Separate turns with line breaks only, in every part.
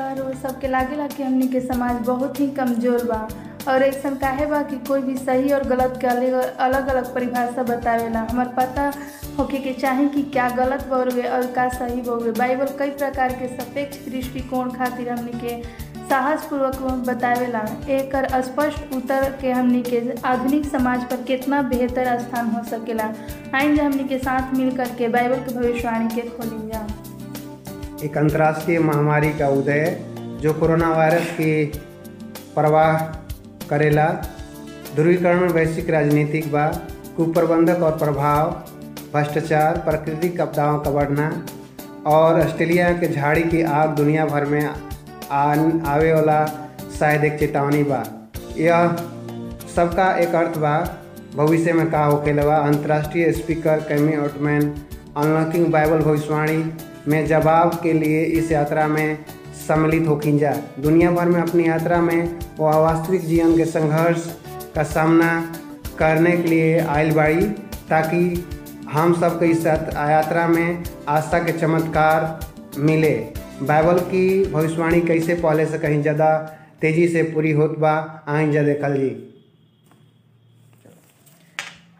और वो सबके लागेला कि हमनी के समाज बहुत ही कमज़ोर बा। और ऐसा काहे बा कि कोई भी सही और गलत के अलग अलग अलग परिभाषा बतावेला। हमार पता होके के चाहे कि क्या गलत बउए और का सही बउए बाइबल कई प्रकार के सापेक्ष दृष्टिकोण खातिर हमनी के साहसपूर्वक बतावेला। एक स्पष्ट उत्तर के हमनी के आधुनिक समाज पर कितना बेहतर स्थान हो सकेला। आइन जे हमनी के साथ मिल करके बाइबल के भविष्यवाणी के खोली जा
एक अंतर्राष्ट्रीय महामारी का उदय, जो कोरोना वायरस की प्रवाह करेला, ध्रुवीकरण वैश्विक राजनीतिक बा कुप्रबंधक और प्रभाव, भ्रष्टाचार, प्राकृतिक आपदाओं का बढ़ना, और ऑस्ट्रेलिया के झाड़ी की आग दुनिया भर में आवे वाला शायद एक चेतावनी बा। यह सबका एक अर्थ बा, भविष्य में का होखेला बा। अंतर्राष्ट्रीय speaker, Cami Oatman, unlocking Bible भविष्यवाणी में जवाब के लिए इस यात्रा में सम्मिलित होकिन जा दुनिया भर में अपनी यात्रा में वह वास्तविक जीवन के संघर्ष का सामना करने के लिए आयल बाड़ी ताकि हम सबके इस यात्रा में आस्था के चमत्कार मिले। बाइबल की भविष्यवाणी कैसे पहले से कहीं ज़्यादा तेज़ी से पूरी होत बा आइन जा देखल जी।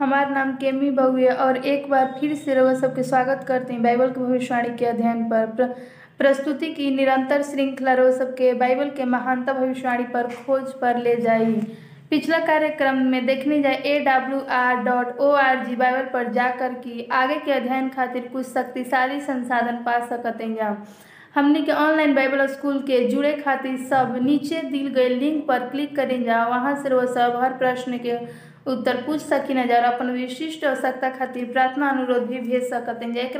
हमार नाम केमी बहुए और एक बार फिर से रउआ सबके स्वागत करते हैं बाइबल के भविष्यवाणी के अध्ययन पर। प्र, प्रस्तुति की निरंतर श्रृंखला रउआ सबके बाइबल के महानता भविष्यवाणी पर खोज पर ले जाई। पिछला कार्यक्रम में देखने जाए A W R dot O R G Bible पर जाकर की आगे के अध्ययन खातिर कुछ शक्तिशाली संसाधन पा सकते हैं हमने के ऑनलाइन बाइबल स्कूल के जुड़े खातिर सब नीचे दिल गए लिंक पर क्लिक करें जा वहाँ से वो सब हर प्रश्न के उत्तर पूछ सकी न जा और अपन विशिष्ट आवश्यकता खातिर प्रार्थना अनुरोध भी भेज सकते हैं एक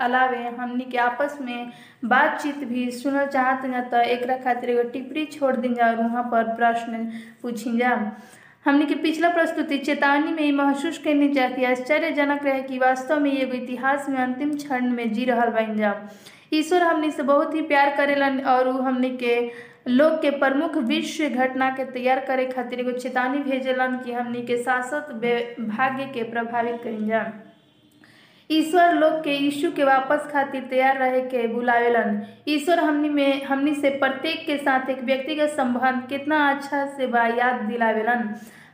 अलावे हमनी के आपस में बातचीत भी सुनल चाहते हैं तो एक खातिर एगो टिप्पणी छोड़ दी जा वहाँ पर प्रश्न पूछी जा। हमने के पिछला प्रस्तुति चेतावनी में महसूस करनी चाहिए आश्चर्यजनक रहे कि वास्तव में एगो इतिहास में अंतिम क्षण में जी रहा बन जा। ईश्वर हमने से बहुत ही प्यार करेलन और हमने के लोग के प्रमुख विश्व घटना के तैयार करे खातिर एगो चेतावनी भेजलन कि हमनी के शासक भाग्य के प्रभावित करें जा ईश्वर लोग के यीशु के वापस खातिर तैयार रहे के बुलावेलन। ईश्वर हमनी में हमनी से प्रत्येक के साथ एक व्यक्तिगत संबंध कितना अच्छा से बा याद दिलावेलन।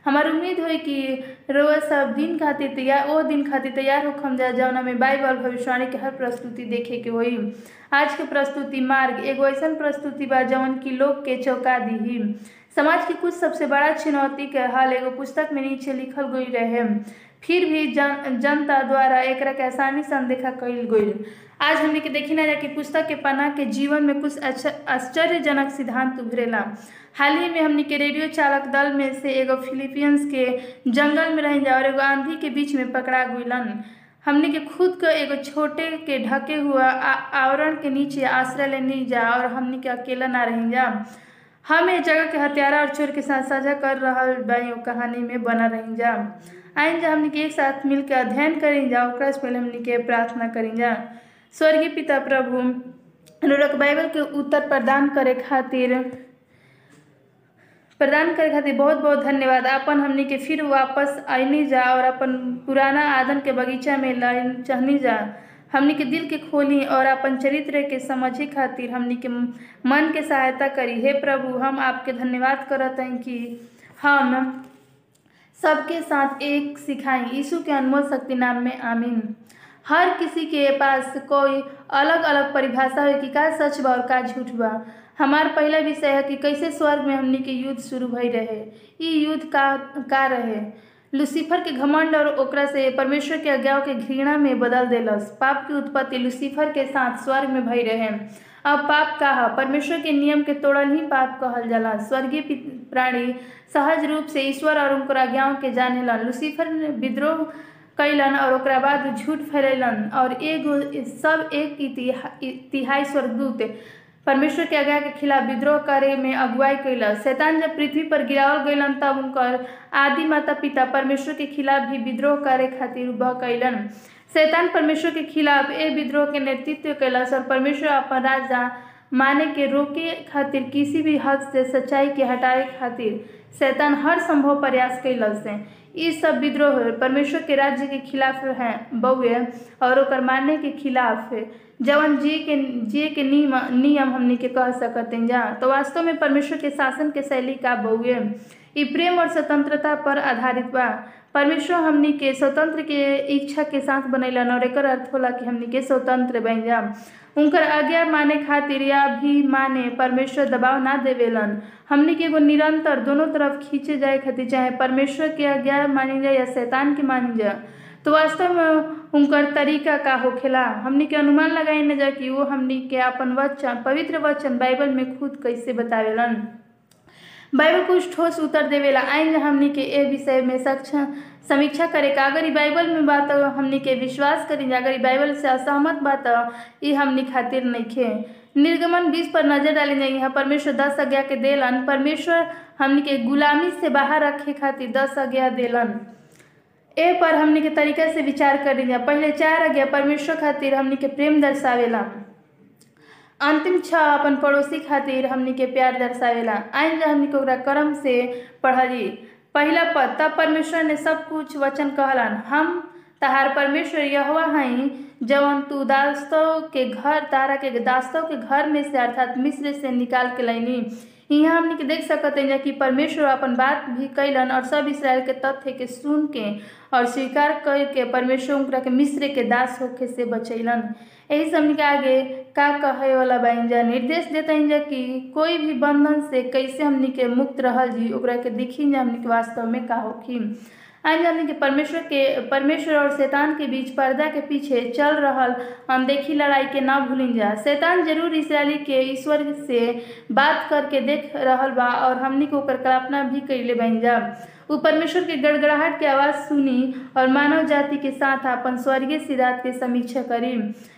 हमार उम्मीद हुई कि रोज सब दिन खातिर तैयार वो दिन खातिर तैयार होखम जा जौना में बाइबल, भविष्यवाणी के हर प्रस्तुति देखे के हुई। आज के प्रस्तुति मार्ग, एगो ऐसा प्रस्तुति बा जौन की लोग के चौंका दी समाज की कुछ सबसे बड़ा चुनौती के हल एगो पुस्तक में नीचे लिखल गई रहे। फिर भी जन जनता द्वारा एक आसानी से अनदेखा कल गई आज हमने के देखी ना कि पुस्तक के पन्ना के जीवन में कुछ आश्चर्यजनक सिद्धांत उभरेला। हाल ही में हमने के रेडियो चालक दल में से एगो फिलीपींस के जंगल में रह और एगो आंधी के बीच में पकड़ा गुलन हमने के खुद को एगो छोटे के ढके हुआ आवरण के नीचे आश्रय लेने जा और हमने के अकेला ना रह जा। हम एक जगह के हत्यारा और चोर के साथ साझा कर रहा बाई कहानी में बना रही जा। आइन जा हमने के एक साथ मिलकर अध्ययन करें जा से पहले हमने के प्रार्थना करें जा। स्वर्गीय पिता प्रभु रोरक बाइबल के उत्तर प्रदान करे खातिर प्रदान करे खातिर बहुत बहुत धन्यवाद। अपन हमनी के फिर वापस आईनी जा और अपन पुराना आदन के बगीचा में लाइन चाहनी जा। हमनी के दिल के खोली और अपन चरित्र के समझे खातिर हमनी के मन के सहायता करी। हे प्रभु, हम आपके धन्यवाद करत हैं कि हम सबके साथ एक सिखाई। यीशु के अनमोल शक्ति नाम में आमीन। हर किसी के पास कोई अलग अलग परिभाषा है कि का सच बा और का झूठ बा। हमार पहला विषय है कि कैसे स्वर्ग में हमनी के युद्ध शुरू भई रहे। ई युद्ध का का रहे? लुसीफर के घमंड और ओकरा से परमेश्वर के आज्ञाओं के घृणा में बदल देलस। पाप की उत्पत्ति लुसीफर के साथ स्वर्ग में भई रहे। अब पाप का है परमेश्वर के नियम के तोड़ल ही पाप कहल जाला। स्वर्गीय प्राणी सहज रूप से ईश्वर और उनकर आज्ञाओं के जानेलन लुसीफर ने विद्रोह कैलन और बाद झूठ फैलेलन और एगो सब एक तिहाई स्वर्गदूत परमेश्वर के आज्ञा के खिलाफ विद्रोह करे में अगुवाई कैल शैतान जब पृथ्वी पर गिरावल गईलन तब उनकर आदि माता पिता परमेश्वर के खिलाफ भी विद्रोह करे खातिर उबह कैलन शैतान परमेश्वर के खिलाफ ए विद्रोह के नेतृत्व कैलस और परमेश्वर अपन राजा माने के रोके खातिर किसी भी हद से सच्चाई के हटाए खातिर शैतान हर संभव प्रयास कैल ई सब विद्रोह परमेश्वर के राज्य के खिलाफ है बउए और ओकर के खिलाफ है। जवन जिए के जिए के नियम नियम हमनी के कह सकते हैं जा तो वास्तव में परमेश्वर के शासन के शैली का बउए ई प्रेम और स्वतंत्रता पर आधारित बा। परमेश्वर हमनी के स्वतंत्र के इच्छा के साथ बनैलन, और एक अर्थ होला कि हमनी के स्वतंत्र बन जा। उनकर आज्ञा माने खातिर या भी माने परमेश्वर दबाव ना देवेलन। हमनी के एगो निरंतर दोनों तरफ़ खींचे जाए खातिर चाहे परमेश्वर के आज्ञा मानी जाए या शैतान के मानी जाए तो वास्तव में उनकर तरीका का होखेला? हमनी के अनुमान लगाई न जा कि वो हमनी के अपन वचन, पवित्र वचन बाइबल में खुद कैसे बतावेलन। बाइबल कुछ ठोस उत्तर देवेला। आइन हमनी के ए विषय में सक्षम समीक्षा करे का अगर ई बाइबल में बात हमनी के विश्वास करी अगर ई बाइबल से असहमत बात ई हमनी खातिर नइखे। निर्गमन बीस पर नज़र डाली जाए यहाँ परमेश्वर दस आज्ञा के देलन। परमेश्वर हमनी के गुलामी से बाहर रखे खातिर दस आज्ञा देलन। ए पर हमनी के तरीका से विचार करी जा, पहले चार आज्ञा परमेश्वर खातिर हमनी के प्रेम दर्शावेला। अंतिम छह अपन पड़ोसी खातिर हमनी के प्यार दर्शावेला। आइन हमनी के कर्म से पढ़ली पहला पद, तब परमेश्वर ने सब कुछ वचन कहलन। हम तहार परमेश्वर यहोवा हई जवन तू दास्तव के घर, तारा के दास्तव के घर में से अर्थात मिस्र से निकाल के लैनी यहाँ हमनी देख सकते हैं कि परमेश्वर अपन बात भी कैलन और सब इसराइल के तथ्य के सुन के और स्वीकार करके परमेश्वर उनकरा के मिस्र के दास होखे से बचैलन। यही से हमनी के आगे का कहे वाला बन जा निर्देश देते जा कि कोई भी बंधन से कैसे हमनी के मुक्त रहल जी, ओकरा के देखी जा हमनी के वास्तव में का होखी आज हमनी के परमेश्वर के, परमेश्वर और शैतान के बीच पर्दा के पीछे चल रहल अनदेखी लड़ाई के ना भूलिन जा शैतान ज़रूर इसराइली के ईश्वर से बात करके देख रहल बा, और हमनी को ओकर कल्पना भी कैले बन जा उ परमेश्वर के गड़गड़ाहट के आवाज़ सुनी और मानव जाति के साथ अपन स्वर्गीय सिद्धांत के समीक्षा करी।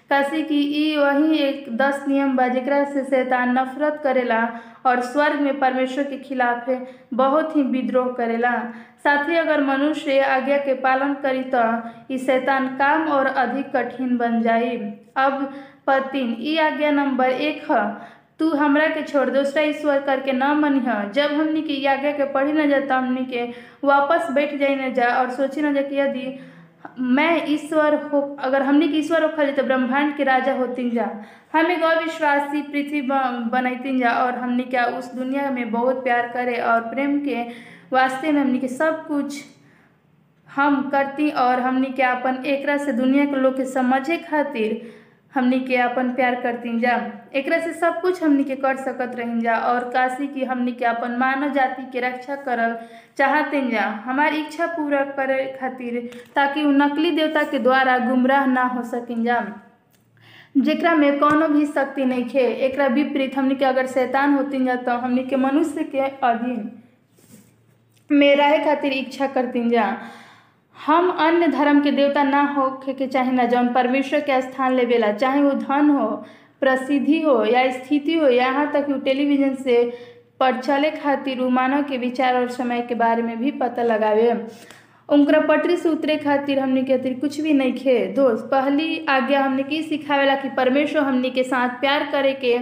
काशी की ई वही एक दस नियम बा जरा से शैतान नफरत करेला और स्वर्ग में परमेश्वर के खिलाफ बहुत ही विद्रोह करेला। साथ ही अगर मनुष्य आज्ञा के पालन करी तो शैतान काम और अधिक कठिन बन जाई। अब पद तीन ई आज्ञा नंबर एक है। तू हमरा के छोड़ दूसरा ईश्वर करके न मनिह। जब हमनी के आज्ञा के पढ़ी न जाता हमनी के वापस बैठ जाई न जा और सोची न जा कि यदि मैं ईश्वर हो, अगर हमनी के ईश्वर होखल तो ब्रह्मांड के राजा होती जा। हम एगो अविश्वासी पृथ्वी बनैती जा और हमनी के उस दुनिया में बहुत प्यार करे और प्रेम के वास्ते में हमनी के सब कुछ हम करती और हमनी के अपन एकरा से दुनिया के लोग के समझे खातिर हमनी के अपन प्यार करती जा। एक से सब कुछ हमनी के कर सकत रही जा और काशी की हमनी के अपन मानव जाति के रक्षा करल चाहते जा। हमारी इच्छा पूरा करे खातिर ताकि उ नकली देवता के द्वारा गुमराह ना हो सकिन जा। जेकरा में कोनो भी शक्ति नहीं खे एक विपरीत हमनी के अगर शैतान होती जा तो हमनी के मनुष्य के अधीन में रहे खातिर इच्छा करती जा। हम अन्य धर्म के देवता ना होखे के चाहे ना जौन परमेश्वर के स्थान लेवेला, चाहे वो धन हो, प्रसिद्धि हो, या स्थिति हो, यहाँ तक कि टेलीविज़न से पर चले खातिर उ मानव के विचार और समय के बारे में भी पता लगावे। उनकरा पटरी से उतरे खातिर हमने के खातिर कुछ भी नहीं खे। दोस्त, पहली आज्ञा हमने की सिखावेला कि परमेश्वर हमने के साथ प्यार करे के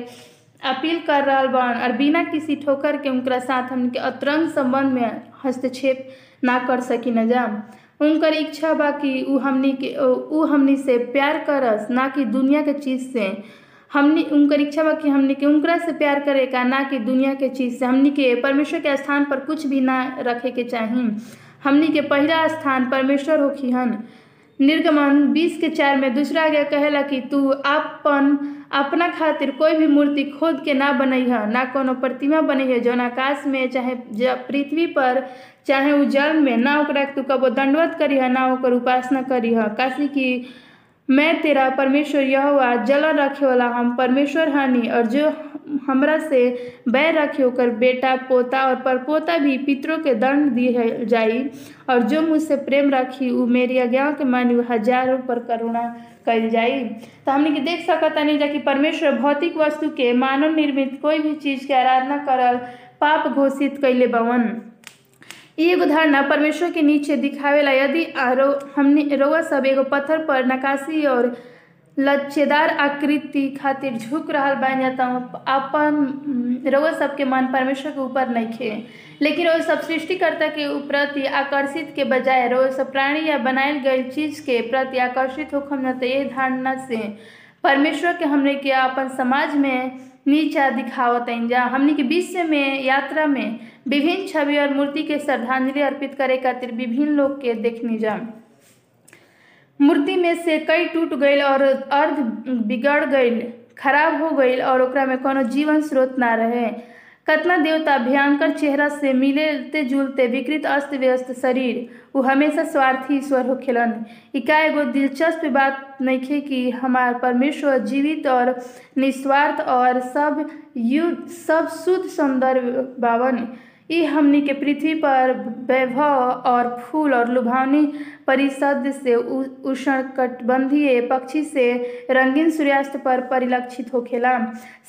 अपील कर रहा बन, और बिना किसी ठोकर के उनका साथ हमने के अतरंग संबंध में हस्तक्षेप ना कर सकी न जा उनकर इच्छा बा कि उ हमनी के उ हमनी से प्यार करस, ना कि दुनिया के चीज़ से। हमनी, उनकर इच्छा बा कि हमनी के उनकरा से प्यार करे का, ना कि दुनिया के चीज़ से। हमनी के परमेश्वर के स्थान पर कुछ भी ना रखे के चाही। हमनी के पहला स्थान परमेश्वर होखी हन। निर्गमन बीस के चार में दूसरा आगे कहेला कि तू अपन अपना खातिर कोई भी मूर्ति खोद के ना बनई है, ना कोनो प्रतिमा बनई है, जौन आकाश में चाहे पृथ्वी पर चाहे उ जल में ना ओकरा तू कबो दंडवत करी है ना ओकर उपासना करी है काशी की, मैं तेरा परमेश्वर यह हुआ जलन रखे वाला हम, परमेश्वर हानि, और जो हमरा से बैर रखे ओकर बेटा, पोता, और परपोता भी पितरों के दंड दिए जाई। और जो मुझसे प्रेम रखी, उ मेरी आज्ञाओं के मानी हज़ारों पर करुणा कल जाई। तो हमने के देख सकता नहीं जा कि परमेश्वर भौतिक वस्तु के मानव निर्मित कोई भी चीज़ के आराधना करल, पाप घोषित कैले बवन। एगो धारणा परमेश्वर के नीचे दिखावेला यदि हमने रोवा सब एगो पत्थर पर नकाशी और लच्छेदार आकृति खातिर झुक रहल बानी जा त अपन रउआ सबके मन परमेश्वर के ऊपर नइखे लेकिन वो सब सृष्टिकर्ता के प्रति आकर्षित के बजाय रउआ सब प्राणी या बनायल गईल चीज़ के प्रति आकर्षित होखम न, त ये धारणा से परमेश्वर के हमने के अपन समाज में नीचा दिखावत जा हमने के विश्व में, यात्रा में विभिन्न छवि और मूर्ति के श्रद्धांजलि अर्पित करे खातिर विभिन्न लोग के देखनी जा मूर्ति में से कई टूट गईल और अर्ध बिगड़ गईल खराब हो गईल और ओकरा में कोनो जीवन स्रोत ना रहे। कतना देवता भयंकर चेहरा से मिलते जुलते विकृत अस्त व्यस्त शरीर वो हमेशा स्वार्थी ईश्वर हो खेलन। इका एगो दिलचस्प बात नहीं नइखे कि हमार परमेश्वर जीवित और निस्वार्थ और सब युद्ध सब शुद्ध सौंदर्य बावन। ई हमनी के पृथ्वी पर वैभव और फूल और लुभावनी परिषद से उष्ण उष्णकटिबंधीय पक्षी से रंगीन सूर्यास्त पर परिलक्षित होखेला।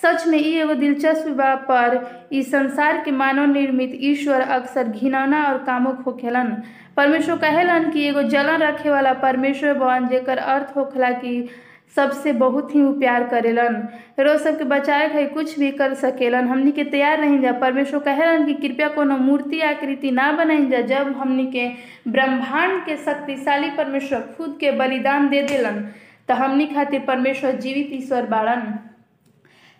सच में ई एगो दिलचस्प बा पर ई संसार के मानव निर्मित ईश्वर अक्सर घिनौना और कामुक होखेलन। परमेश्वर कहेलन कि एगो जलन रखे वाला परमेश्वर बन जेकर अर्थ होखला कि सबसे बहुत ही प्यार करेलन। रोज सबके बचाए खातिर कुछ भी कर सकेलन। हमनी के तैयार नहीं जा, परमेश्वर कहलन कि कृपया कोनो मूर्ति आकृति ना बनाई जा, जब हमनी के ब्रह्मांड के शक्तिशाली परमेश्वर खुद के बलिदान दे देलन तो हमनी खातिर परमेश्वर जीवित ईश्वर बाड़न।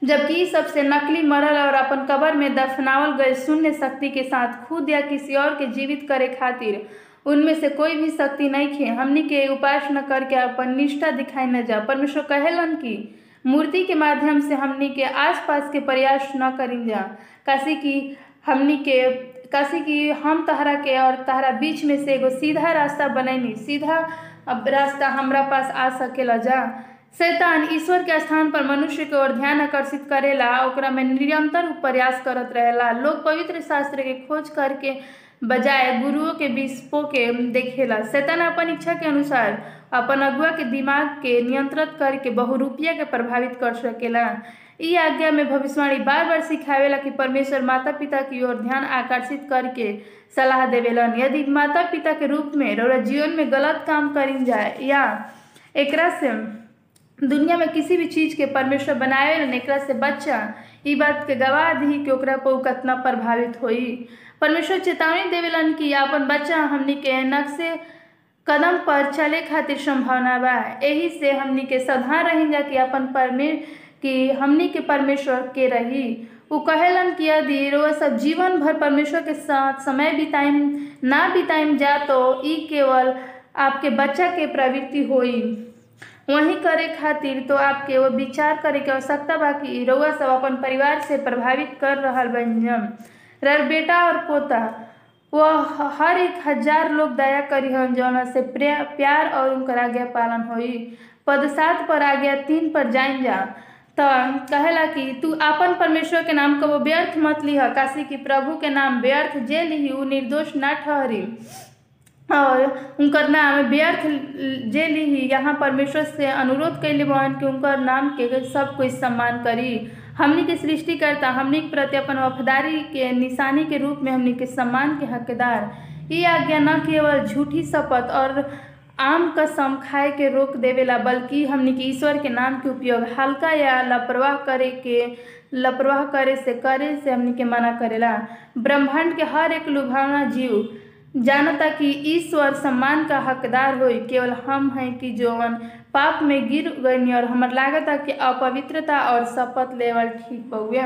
जबकि सबसे नकली मरल और अपन कबर में दफनावल गए शून्य शक्ति के साथ खुद या किसी और के जीवित करे खातिर उनमें से कोई भी शक्ति नहीं खे हमनी के उपासना करके अपन निष्ठा दिखाई न जा। परमेश्वर कहेलन कि मूर्ति के माध्यम से हमनी के आसपास के प्रयास न करी जा। काशी की हमनी के, काशी की हम तहरा के और तहरा बीच में से एगो सीधा रास्ता बनैनी सीधा रास्ता हमरा पास आ सकेला जा। शैतान ईश्वर के स्थान पर मनुष्य के ओर ध्यान आकर्षित करेला। ओकरा में निरंतर प्रयास करत रहेला। लोग पवित्र शास्त्र के खोज करके बजाय गुरुओं के विस्पो के देखेला। शैतान अपन इच्छा के अनुसार अपन अगुआ के दिमाग के नियंत्रित करके बहुरूपिया के प्रभावित कर सकेला। ई आज्ञा में भविष्यवाणी बार बार सिखावेला कि परमेश्वर माता पिता की ओर ध्यान आकर्षित करके सलाह देवेलन। यदि माता पिता के रूप में रौरा जीवन में गलत काम करी जाए या एकरा से दुनिया में किसी भी चीज़ के परमेश्वर बनाए एकरा से बच्चा, ई बात के गवाह दी कि ओकरा पर कितना प्रभावित होई। परमेश्वर चेतावनी देवेलन कि अपन बच्चा हमनी के नक्शे कदम पर चले खातिर संभावना बा। एही से हमनी के सावधान रही जा कि अपन परमे, कि हमनी के परमेश्वर के रही। वो कहेलन कि यदि रोज सब जीवन भर परमेश्वर के साथ समय बिताइम, ना बिताइम जा तो ई केवल आपके बच्चा के प्रवृत्ति होई। वही करे खातिर तो आपके वो विचार करे के आवश्यकता बा कि रउआ सब अपन परिवार से प्रभावित कर रहा बन रर बेटा और पोता। वह हर एक हज़ार लोग दया करी हन जौना से प्यार और उनकर आज्ञा पालन होई। पद सात पर आज्ञा तीन पर जाइन जा। तो कहेला कि, तू अपन परमेश्वर के नाम को व्यर्थ मत लिह, काशी की प्रभु के नाम व्यर्थ जे लिही, उ निर्दोष ना ठहरी। और उनकर नाम व्यर्थ जे लिही, यहाँ परमेश्वर से अनुरोध कैले बहन कि उनकर नाम के सब कोई सम्मान करी। हमनी के सृष्टिकर्ता, हमनी प्रति अपन वफादारी के निशानी के रूप में हमनी के सम्मान के हकदार। ये आज्ञा न केवल झूठी शपथ और आम कसम खाए के रोक देवेला, बल्कि हमनी के ईश्वर के नाम के उपयोग हल्का या लापरवाह करे के, लापरवाह करे से करे से हमनी के मना करेला। ब्रह्मांड के हर एक लुभावना जीव जानता कि ईश्वर सम्मान का हकदार हो केवल हम हैं कि जोवन पाप में गिर गई और हमार लागता कि अपवित्रता और शपथ लेवल ठीक बउए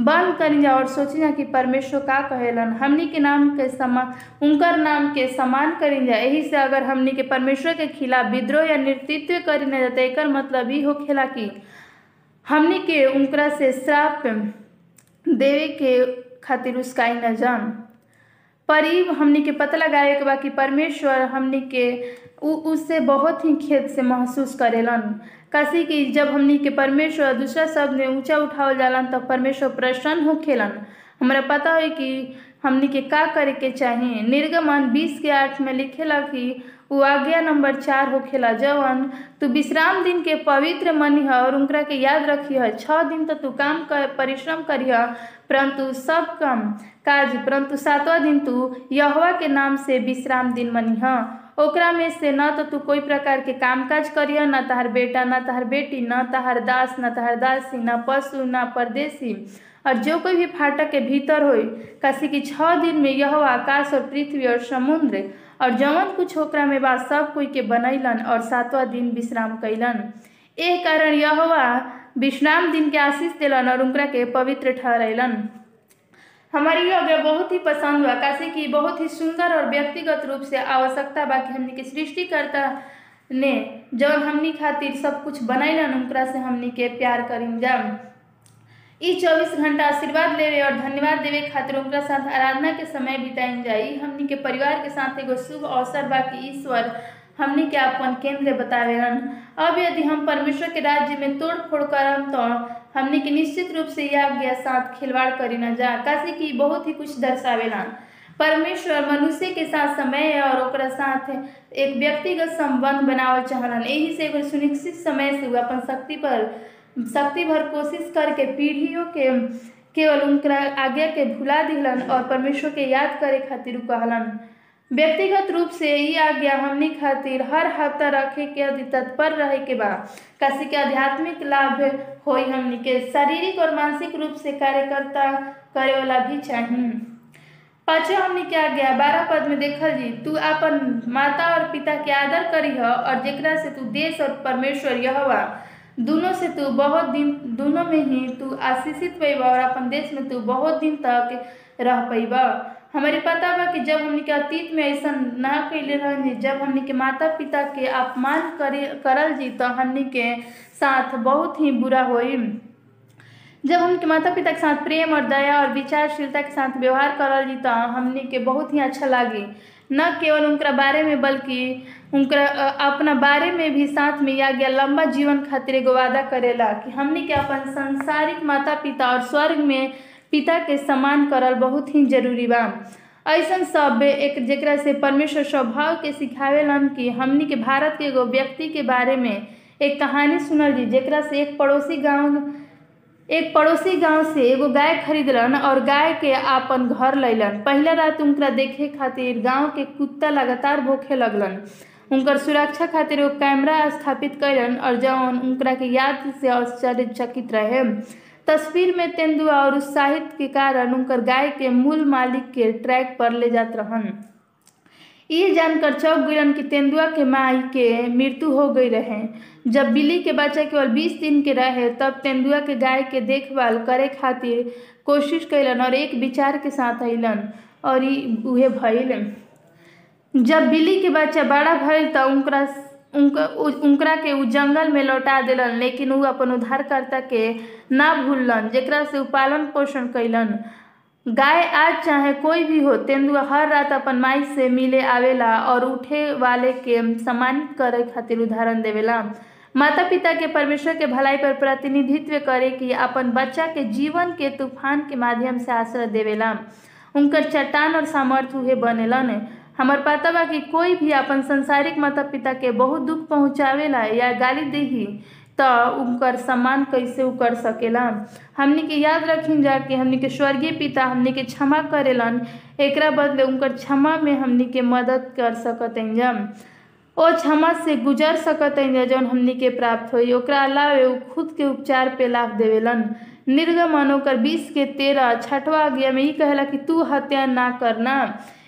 बंद करी जा और सोची जा कि परमेश्वर का कहेलन, हमनी के नाम के समान उनकर नाम के समान करी जा। यही से अगर हमनी के परमेश्वर के खिलाफ विद्रोह या नेतृत्व करी जाता एक मतलब ही होखेला कि हमनी के उनकरा से श्राप देवे के खातिर उसकाई न जान। पर हमनी के पता लगाए के बा कि परमेश्वर हमनी के उ, उससे बहुत ही खेत से महसूस करेलन। काशी कि जब हमनी के परमेश्वर दूसरा शब्द में ऊँचा उठावल जालन तब परमेश्वर प्रसन्न होखेलन हमरा पता है कि हमनी के का करे के चाहिए निर्गमन बीस के आठ में लिखेला कि वो आज्ञा नंबर चार होखेला जवन, तू विश्राम दिन के पवित्र मनिह और उनकरा के याद रखिह। छः दिन तो तू काम कर परिश्रम करिह, परंतु सब काम काज, परंतु सातवा दिन तू यहोवा के नाम से विश्राम दिन मनिह। ओकरा में से न तो तू कोई प्रकार के कामकाज करिय, न तहार बेटा, न तहार बेटी, न तहार दास, न तहार दासी, न पशु, न परदेसी और जो कोई भी फाटक के भीतर हो काशी की छह दिन में यह आकाश और पृथ्वी और समुद्र और जवन कुछ ओकरा में बा, सब कोई के बनैलन और सातवां दिन विश्राम कैलन। एह कारण यहोवा विश्राम दिन के आशीष दिलन और उनकरा के पवित्र ठहरैलन। हमारी योग्य बहुत ही पसंद हुआ, काशी की बहुत ही सुंदर और व्यक्तिगत रूप से आवश्यकता बा कि हमनी के सृष्टिकर्ता ने जब हमनी खातिर सब कुछ बनैलन उनकरा से हमनी के प्यार करीम जा ई चौबीस घंटा आशीर्वाद लेवे और धन्यवाद देवे खातिर उनका साथ आराधना के समय बिताइन जाई। हमनी के परिवार के साथ एगो शुभ अवसर बा कि ईश्वर हमनी के अपन केंद्र बतावेलन? अब यदि हम परमेश्वर के राज्य में तोड़ फोड़ करम तो हमनी के निश्चित रूप से यह आज्ञा साथ खिलवाड़ करी न जा काशी की बहुत ही कुछ दर्शावेलन। परमेश्वर मनुष्य के साथ समय और ओकरा साथ एक व्यक्तिगत संबंध बनावल चाहलन। यही से सुनिश्चित समय से वो अपन शक्ति पर, शक्ति भर कोशिश करके पीढ़ियों के, केवल उनका आज्ञा के भुला दिलन और परमेश्वर के याद करे खातिर कहलन। व्यक्तिगत रूप से ये आज्ञा हमनी खातिर हर हफ़्ता रखे के यदि तत्पर रहे के बा। काशी के आध्यात्मिक लाभ हमनी के शारीरिक और मानसिक रूप से कार्यकर्ता करे वाला भी चाहिए पांचवा हमनी के आज्ञा बारह पद में देखल जी, तू अपन माता और पिता के आदर करी और जेकरा से तू देश और परमेश्वर यहवा, दोनों से तू बहुत दिन, दोनों में ही तू आशीषित पैबा और अपन देश में तू बहुत दिन तक रह पैबा हमारे पता बा कि जब हमनी के अतीत में ऐसा ना कैले रहनी, जब हमनी के माता पिता के अपमान करे, करल जी तो हमनी के साथ बहुत ही बुरा होई। जब हमके माता पिता के साथ प्रेम और दया और विचारशीलता के साथ व्यवहार करल जी तो हमनी के बहुत ही अच्छा लागी। न केवल उनका बारे में, बल्कि उनका अपना बारे में भी साथ में या गया लंबा जीवन खातिर एगो वादा करेला कि हमनी के अपन संसारिक माता पिता और स्वर्ग में पिता के समान करल बहुत ही ज़रूरी बा। ऐसा सब एक जरा से परमेश्वर स्वभाव के सिखावेलन कि हमनी के भारत के एगो व्यक्ति के बारे में एक कहानी सुनल जी जरा से एक पड़ोसी गाँव, एक पड़ोसी गाँव से एगो गाय खरीदलन और गाय के आपन घर लैलन। पहला रात उनका देखे खातिर गाँव के कुत्ता लगातार भूखे लगलन। उनकर सुरक्षा खातिर वो कैमरा स्थापित कैलन और जौन उनकरा के याद से आश्चर्यचकित रहे। तस्वीर में तेंदुआ और उत्साहित के कारण उनकर गाय के मूल मालिक के ट्रैक पर ले जात रहन। ये जानकर चौक गईलन कि तेंदुआ के माई के मृत्यु हो गई रहे। जब बिल्ली के बच्चा केवल बीस दिन के रहे, तब तेंदुआ के गाय के देखभाल करे खातिर कोशिश कैलन और एक विचार के साथ अलन और उहे जब बिल्ली के बच्चा बड़ा भइल तो उनकरा उनका उनकरा के उ जंगल में लौटा दिलन, लेकिन उ अपन उद्धारकर्ता के ना भूलन जेकरा से उ पालन पोषण कैलन गाय आज चाहे कोई भी हो, तेंदुआ हर रात अपन माई से मिले आवेला और उठे वाले के सम्मानित करे खातिर उदाहरण देवेला। माता पिता के परमेश्वर के भलाई पर प्रतिनिधित्व करे कि अपन बच्चा के जीवन के तूफ़ान के माध्यम से आश्रय देवेला। उनकर चट्टान और सामर्थ्य उहे बनेलन। हमार पता बा कि कोई भी अपन संसारिक माता पिता के बहुत दुख पहुँचावेला या गाली देही तो उनकर सम्मान कैसे उ कर सकेला हमनी के याद रखी जा कि हमनी के स्वर्गीय पिता हमनी के क्षमा करेलन एक बदले उनकर क्षमा में हमनी के मदद कर सकत जा ओ क्षमा से गुजर सकत जौन हमनी के प्राप्त होई, ओकरा अलावे उ खुद के उपचार पे लाभ देवेलन। निर्गमन ओकर बीस के तेरह, छठवा आज्ञा में ई कहला कि तू हत्या ना करना।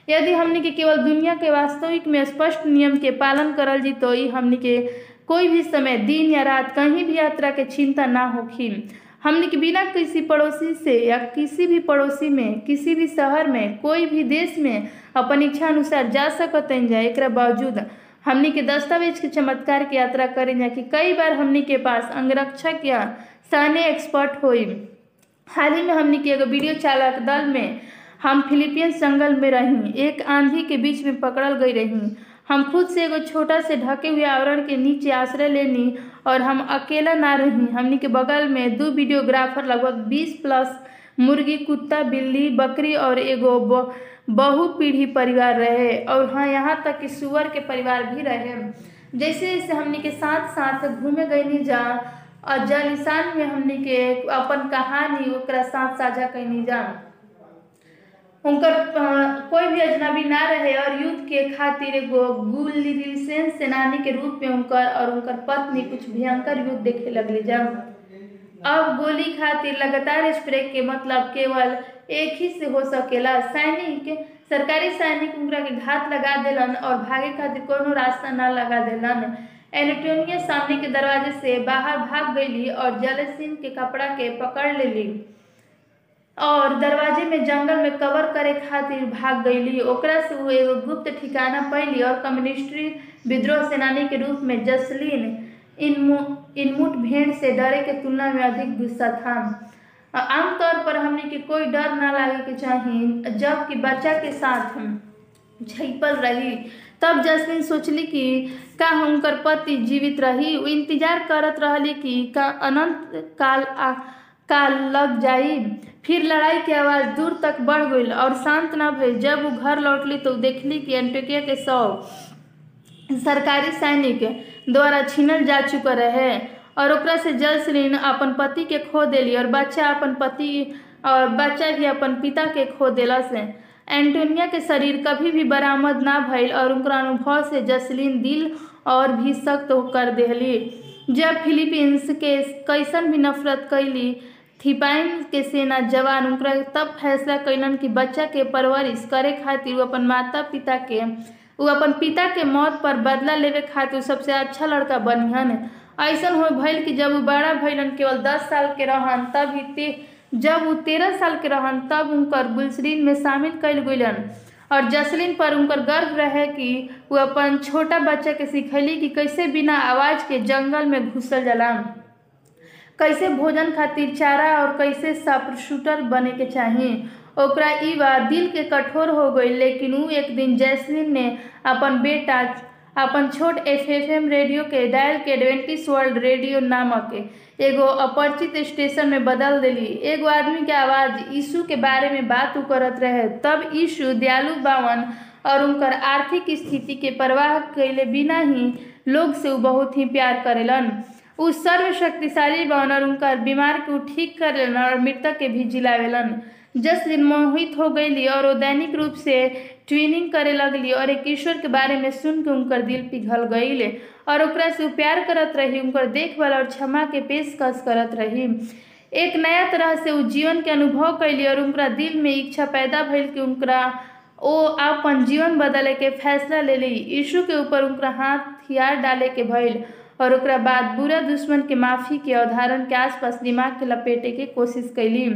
यदि हमनी के केवल दुनिया के वास्तविक में स्पष्ट नियम के पालन करल जी तो हमनी के कोई भी समय, दिन या रात कहीं भी यात्रा के चिंता ना होखी हमने के बिना किसी पड़ोसी से या किसी भी पड़ोसी में, किसी भी शहर में, कोई भी देश में अपन इच्छा अनुसार जा सकत जा एक बावजूद हमने के दस्तावेज़ के चमत्कार की यात्रा करें जा कि कई बार हमने के पास अंगरक्षक या सैन्य एक्सपर्ट हुई हाल ही में हमने के एगो वीडियो चालक दल में हम फिलीपींस जंगल में रही, एक आंधी के बीच में पकड़ल गई रही। हम खुद से एगो छोटा से ढके हुए आवरण के नीचे आश्रय लेनी और हम अकेला ना रही। हमनी के बगल में दो वीडियोग्राफर लगभग 20 प्लस मुर्गी, कुत्ता, बिल्ली, बकरी और एगो बहु पीढ़ी परिवार रहे और हाँ यहाँ तक कि सुअर के परिवार भी रहे। जैसे जैसे हमनी के साथ साथ घूमे गईनी जा और जलिसान में हमनी के अपन कहानी साथ साझा कैनी जा। उनकर कोई भी अजनबी ना रहे और युद्ध के खातिर एगो गुलिसेन सेनानी के रूप में उनकर और उनकर पत्नी कुछ भयंकर युद्ध देखे लगली जब अब गोली खातिर लगातार स्प्रे के मतलब केवल एक ही से हो सकेला। सैनिक, सरकारी सैनिक उनकरा के घात लगा देलन और भागे खातिर कोनो रास्ता ना लगा दिलन। एंटोनिया सामने के दरवाजे से बाहर भाग गई और जलसिन के कपड़ा के पकड़ लेली। और दरवाजे में जंगल में कवर करे खातिर भाग गईली। ओकरा से वो एगो गुप्त ठिकाना पैली और कम्युनिस्टी विद्रोह सेनानी के रूप में जसलीन इनमु इनमुट भेड़ से डरे के तुलना में अधिक गुस्सा था। आमतौर पर हमने के कोई डर ना लागे के चाहिए जबकि बच्चा के साथ झपल रही, तब जसलीन सोचली कि का उनकर पति जीवित रही। वो इंतज़ार करत रहली कि का अनंत काल आ, काल लग जाई। फिर लड़ाई की आवाज़ दूर तक बढ़ गई और शांत न भइल जब वो घर लौटली तो देखली कि एंटोकिया के शव सरकारी सैनिक द्वारा छीनल जा चुका रहे और ओकरा से जसलीन अपन पति के खो दिली और बच्चा अपन पति और बच्चा भी अपन पिता के खो देला से। एंटोनिया के शरीर कभी भी बरामद ना भइल और उनका अनुभव से जसलीन दिल और भी सख्त कर दिली जब फिलीपींस के कैसन भी नफरत कैली थिपाइन के सेना जवान उनकरा तब फैसला कैलन कि बच्चा के परवरिश करे खातिर वो अपन माता पिता के वो अपन पिता के मौत पर बदला लेवे खातिर सबसे अच्छा लड़का बनिहन। ऐसा हो भइल कि जब वो बड़ा भइलन, केवल दस साल के रहन, तब ही ते, जब वो तेरह साल के रहन, तब उनकर गुलसरीन में शामिल कल गईलन और जसलीन पर उनकर गर्व रहे कि वो अपन छोटा बच्चा के सिखैली कि कैसे बिना आवाज़ के जंगल में घुसल जाला कैसे भोजन खातिर चारा और कैसे सापर शूटर बने के चाहिए ओकरा बात दिल के कठोर हो गई, लेकिन ऊ एक दिन जैसलीन ने अपन बेटा, अपन छोट एफ़ एफ़ एम रेडियो के डायल के एडवेंटिस वर्ल्ड रेडियो नामक एगो अपरिचित स्टेशन में बदल दिली। एगो आदमी के आवाज़ यीशु के बारे में बात करत रहे। तब यीशु दयालु बावन और उनकर आर्थिक स्थिति के परवाह कैले बिना ही लोग से बहुत ही प्यार करेलन। उ सर्वशक्तिशाली और उनकर बीमार के ठीक करेलन और मृतक के भी जिलावेलन। जस दिन मोहित हो गईली और वो दैनिक रूप से ट्विनिंग करे लगली और एक ईश्वर के बारे में सुन के उनकर दिल पिघल गईले और ओकरा से प्यार करत रही, उनकर देखभाल और क्षमा के पेशकश करत रही। एक नया तरह से उ जीवन के अनुभव कैली और उनका दिल में इच्छा पैदा भइल कि उनका ओ अपन जीवन बदले के फैसला ले ली यीशु के ऊपर उनका हाथ हथियार डाले के भइल। और बाद बुरा दुश्मन के माफ़ी के अवधारण के आसपास दिमाग के लपेटे के कोशिश कैली।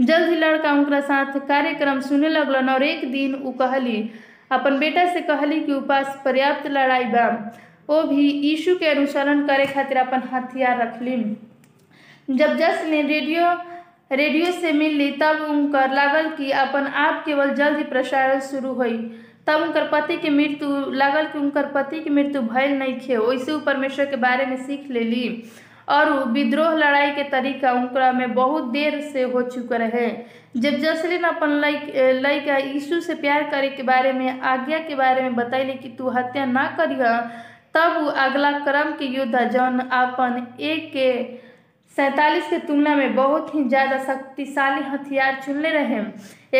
जल्द ही लड़का उनका साथ कार्यक्रम सुने लगलन और एक दिन उ कहली, अपन बेटा से कहली कि उपास पर्याप्त लड़ाई बा। वो भी यीशु के अनुसरण करे खातिर अपन हथियार रखली। जब जस ने रेडियो रेडियो से मिलली तब उनकर लागल कि अपन आप केवल जल्द ही प्रसारण शुरू हुई। तब उनकर पति के मृत्यु, लागल कि उनकर पति के मृत्यु भयल नहीं खे। वैसे उ परमेश्वर के बारे में सीख लेली। और विद्रोह लड़ाई के तरीका उनका में बहुत देर से हो चुका रहे। जब जसलिन अपन लड़का यीशु से प्यार करे के बारे में, आज्ञा के बारे में बतैली कि तू हत्या ना करिह, तब वो अगला क्रम के योद्धा जौन अपन एक के सैतालीस के तुलना में बहुत ही ज़्यादा शक्तिशाली हथियार चुनले रहे।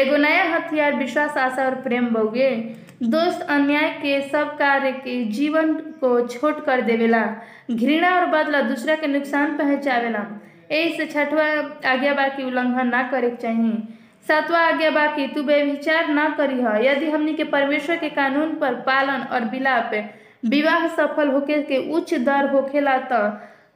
एगो नया हथियार, विश्वास, आशा और प्रेम बउगे दोस्त अन्याय के सब कार्य के जीवन को छोट कर देवेला। घृणा और बदला दूसरा के नुकसान पहुँचावेला। से छठवा आज्ञा बा की उल्लंघन ना करे चाहिए सातवां आज्ञा बा की तू बेविचार ना करी करीह। यदि हमनी के परमेश्वर के कानून पर पालन और विलाप विवाह सफल होके के उच्च दर होखेला तो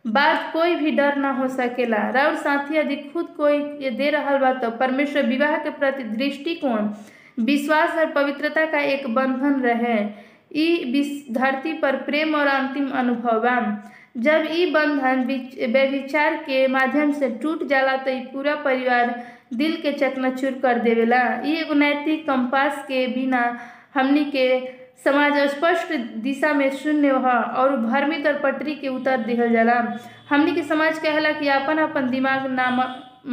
बात कोई भी डर ना हो सकेला। राउर साथी यदि खुद कोई ये दे रहा बा तो परमेश्वर विवाह के प्रति दृष्टिकोण, विश्वास और पवित्रता का एक बंधन रहे। धरती पर प्रेम और अंतिम अनुभव बा। जब ई बंधन व्यभिचार के माध्यम से टूट जाला तो पूरा परिवार दिल के चकनाचूर कर देवेला। ई एगो नैतिक कंपास के बिना हमनी के समाज स्पष्ट दिशा में शून्य ह और भ्रमित और पटरी के उतर दिहल जाला। हमनी के समाज कहला कि अपन अपन दिमाग नाम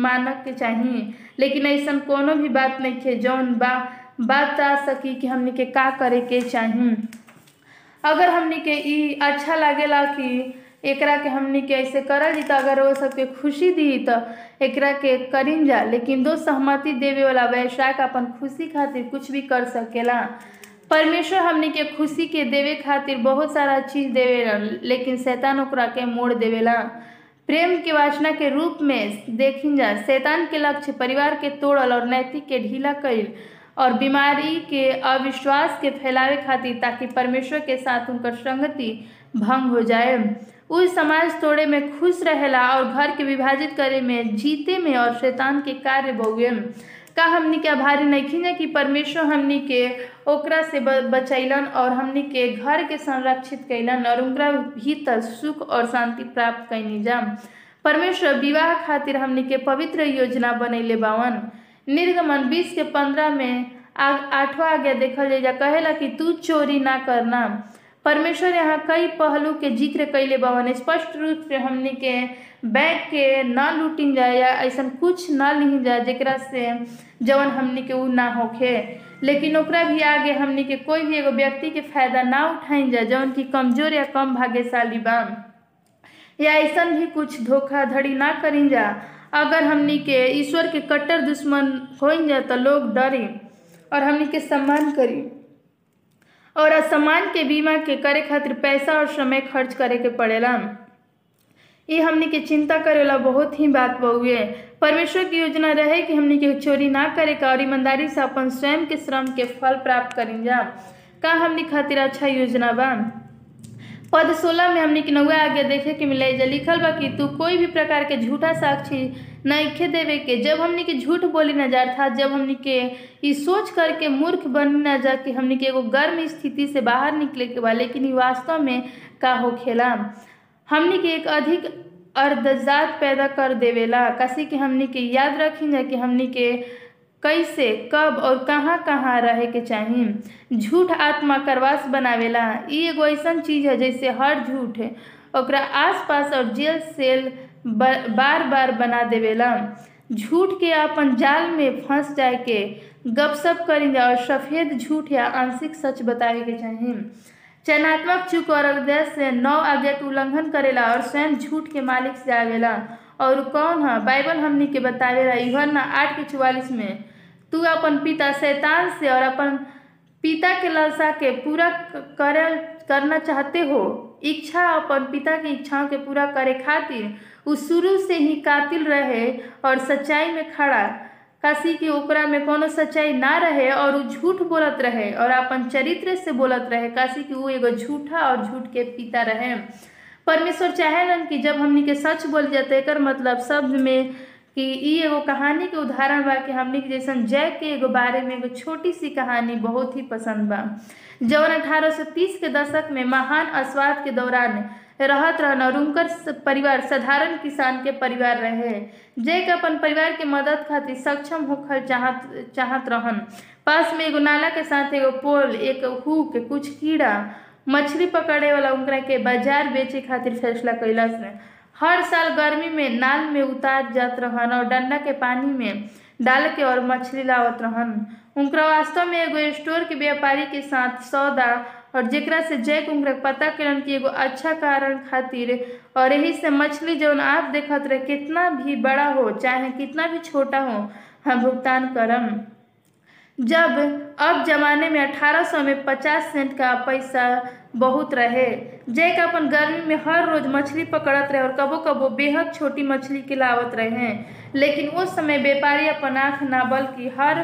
मानक के चाहिए लेकिन ऐसा कोनो भी बात नहीं है जौन बा, बात आ सकी कि हमनी के का करे के चाहिए अगर हमनी के ई अच्छा लागेला कि एकरा के हमनी के ऐसे करल जी अगर वो सबके खुशी दी तो एकरा के करीन जा। लेकिन दो सहमति देवे वाला वैशाख अपन खुशी खातिर कुछ भी कर सकेला। परमेश्वर हमनी के खुशी के देवे खातिर बहुत सारा चीज़ देवेला लेकिन शैतान ओकरा के मोड़ देवेला। प्रेम के वासना के रूप में देखी जा, शैतान के लक्ष्य परिवार के तोड़ल और नैतिक के ढीला कईल और बीमारी के अविश्वास के फैलावे खातिर ताकि परमेश्वर के साथ उनकर संगति भंग हो जाए। उ समाज तोड़े में खुश रहेला और घर के विभाजित करे में, जीते में और शैतान के कार्य बहुए का हमनी के आभारी नहीं जा कि परमेश्वर हमनी के ओकरा से बचैलन और हमनी के घर के संरक्षित कैलन और उनका भीतर सुख और शांति प्राप्त कैनी जा परमेश्वर विवाह खातिर हमनी के पवित्र योजना बनैले बावन निर्गमन बीस के पंद्रह में आठवां आज्ञा देखल जाए कहेला कि तू चोरी ना करना। परमेश्वर यहाँ कई पहलू के ज़िक्र कैले बवन। स्पष्ट रूप से हमनी के बैंक के ना लूटिन जाए या ऐसा कुछ ना लिही जाए जरा से जवन हमनी के उ ना होखे। लेकिन ओकरा भी आगे हमनी के कोई भी एगो व्यक्ति के फ़ायदा ना उठाइन जाए, जवन की कमज़ोर या कम भाग्यशाली बा। या ऐसा भी कुछ धोखाधड़ी ना करी जा। अगर हमनी के ईश्वर के कट्टर दुश्मन हो जा तो लोग डरी और हमनी के सम्मान करी और असमान के बीमा के करे खातिर पैसा और समय खर्च करे के पड़ेला ये हमने के चिंता करेला बहुत ही बात बहुए परमेश्वर की योजना रहे कि हमने के चोरी ना करे का और ईमानदारी से अपन स्वयं के श्रम के फल प्राप्त करें जा। का हमने खातिर अच्छा योजना बा? पद सोलह में हमनी नौवा आगे देखे के मिले जा लिखल बा कि तू कोई भी प्रकार के झूठा साक्षी नइखे देवे के। जब हमनी के झूठ बोली न जा था, जब हमनी के ई सोच करके मूर्ख बन न जा कि हमनी के एगो गर्म स्थिति से बाहर निकले के बा, लेकिन वास्तव में का हो खेला हमनी के एक अधिक अर्धजात पैदा कर देवेला। कसी के हमनी के याद रखी जा कि हमनी के कैसे, कब और कहाँ कहाँ रहे के चाहिए झूठ आत्मा करवास बनावेला, ई एगो ऐसा चीज़ है जैसे हर झूठ ओकरा आसपास और जेल सेल बार बार बना देवेला। झूठ के अपन जाल में फंस जाए के गपशप करी जा और सफ़ेद झूठ या आंशिक सच बतावे के चाहिए चयनात्मक चुक और उद्देश्य से नौ आज्ञा के उल्लंघन करेला और स्वयं झूठ के मालिक से आवेला। और कौन है? बाइबल हमनी के बतावेला यूहन्ना आठ के चौवालीस में। तू अपन पिता शैतान से और अपन पिता के लालसा के पूरा कर, करना चाहते हो। इच्छा अपन पिता की इच्छाओं के पूरा करे खातिर उ शुरू से ही कातिल रहे और सच्चाई में खड़ा। काशी की ओकरा में कोनो सच्चाई ना रहे और उ झूठ बोलत रहे और अपन चरित्र से बोलत रहे। काशी की वो एगो झूठा और झूठ के पिता रहे। परमेश्वर चाहेलन कि जब हमनी के सच बोल जाते एकर मतलब शब्द में कि ई एगो कहानी के उदाहरण बा कि हमनी के जैसन जय के एगो बारे में एगो छोटी सी कहानी बहुत ही पसंद बा। जौन 1830 के दशक में महान अस्वाद के दौरान रहत रहन और उनकर परिवार, साधारण किसान के परिवार रहे। जय के अपन परिवार के मदद खातिर सक्षम होकर चाहत चाहत रहन। पास में एगो नाला के साथ एगो पोल, एक हुक, कुछ कीड़ा, मछली पकड़े वाला उनकरा के बाज़ार बेचे खातिर फैसला कैलस हर साल गर्मी में नाल में उतार जात रहन और डंडा के पानी में डाल के और मछली लावत रहन। उनकरा वास्तव में एगो स्टोर के व्यापारी के साथ सौदा और जेकरा से जय उनकरा पता कलन कि एगो अच्छा कारण खातिर और यही से मछली जौन आप देखत रहे कितना भी बड़ा हो, चाहे कितना भी छोटा हो, हम भुगतान करम। जब अब जमाने में 1800 में 50 सेंट का पैसा बहुत रहे जैक अपन गर्मी में हर रोज मछली पकड़त रहे और कबो कबो बेहद छोटी मछली के लावत रहे। लेकिन उस समय व्यापारी अपन आँख ना बल्कि हर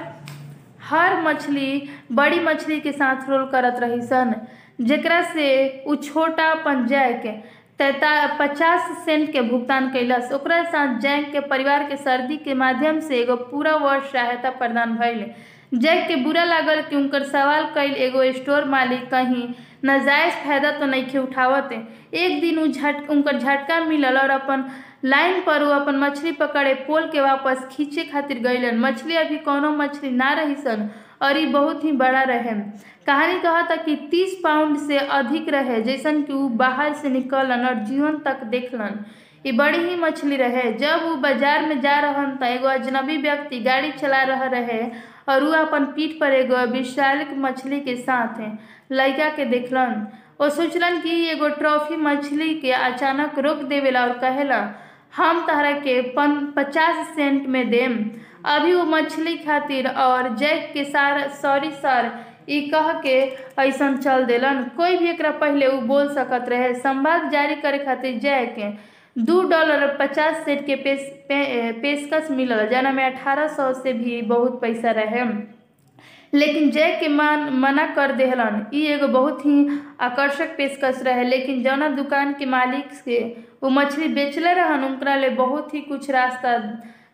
हर मछली, बड़ी मछली के साथ रोल करत रही सन जेकरा से उ छोटा अपन जैक तैता, पचास सेंट के भुगतान कैलस साथ जैक के परिवार के सर्दी के माध्यम से एगो पूरा वर्ष सहायता प्रदान भइल। जैक के बुरा लागल कि उनकर सवाल कैल एगो स्टोर मालिक कहीं नाजायज फ़ायदा तो नहीं उठावते। एक दिन उ झट उनकर झटका मिलल और अपन लाइन पर वो अपन मछली पकड़े पोल के वापस खींचे खातिर गईलन मछली अभी कोनो मछली ना रही सन और ये बहुत ही बड़ा रहे कहानी कहा था कि तीस पाउंड से अधिक रहे जैसन कि वो बाहर से निकलन और जीवन तक देखलन। ई बड़ी ही मछली रहे। जब वो बाज़ार में जा रहन त एगो अजनबी व्यक्ति गाड़ी चला रह रहे और वो अपन पीठ पर एगो विशाल मछली के साथ लड़का के देखलन। वो सोचलन कि एगो ट्रॉफी मछली के अचानक रोक देवेला और कहेला, हम तहरा के पन पचास सेंट में देम। अभी वो मछली खातिर और जैक के सार, सॉरी सर, ई कह के ऐसन चल देलन। कोई भी एक पहले उ बोल सकत रहे। संवाद जारी करे खातिर जैक दू डॉलर पचास सेंट के पेश पे, पेशकश मिलल जना में अठारह सौ से भी बहुत पैसा रहे लेकिन जय के मान मना कर देहलन। ई एगो बहुत ही आकर्षक पेशकश रहे लेकिन जौना दुकान के मालिक से वो मछली बेचले रहन उनकरा ले बहुत ही कुछ रास्ता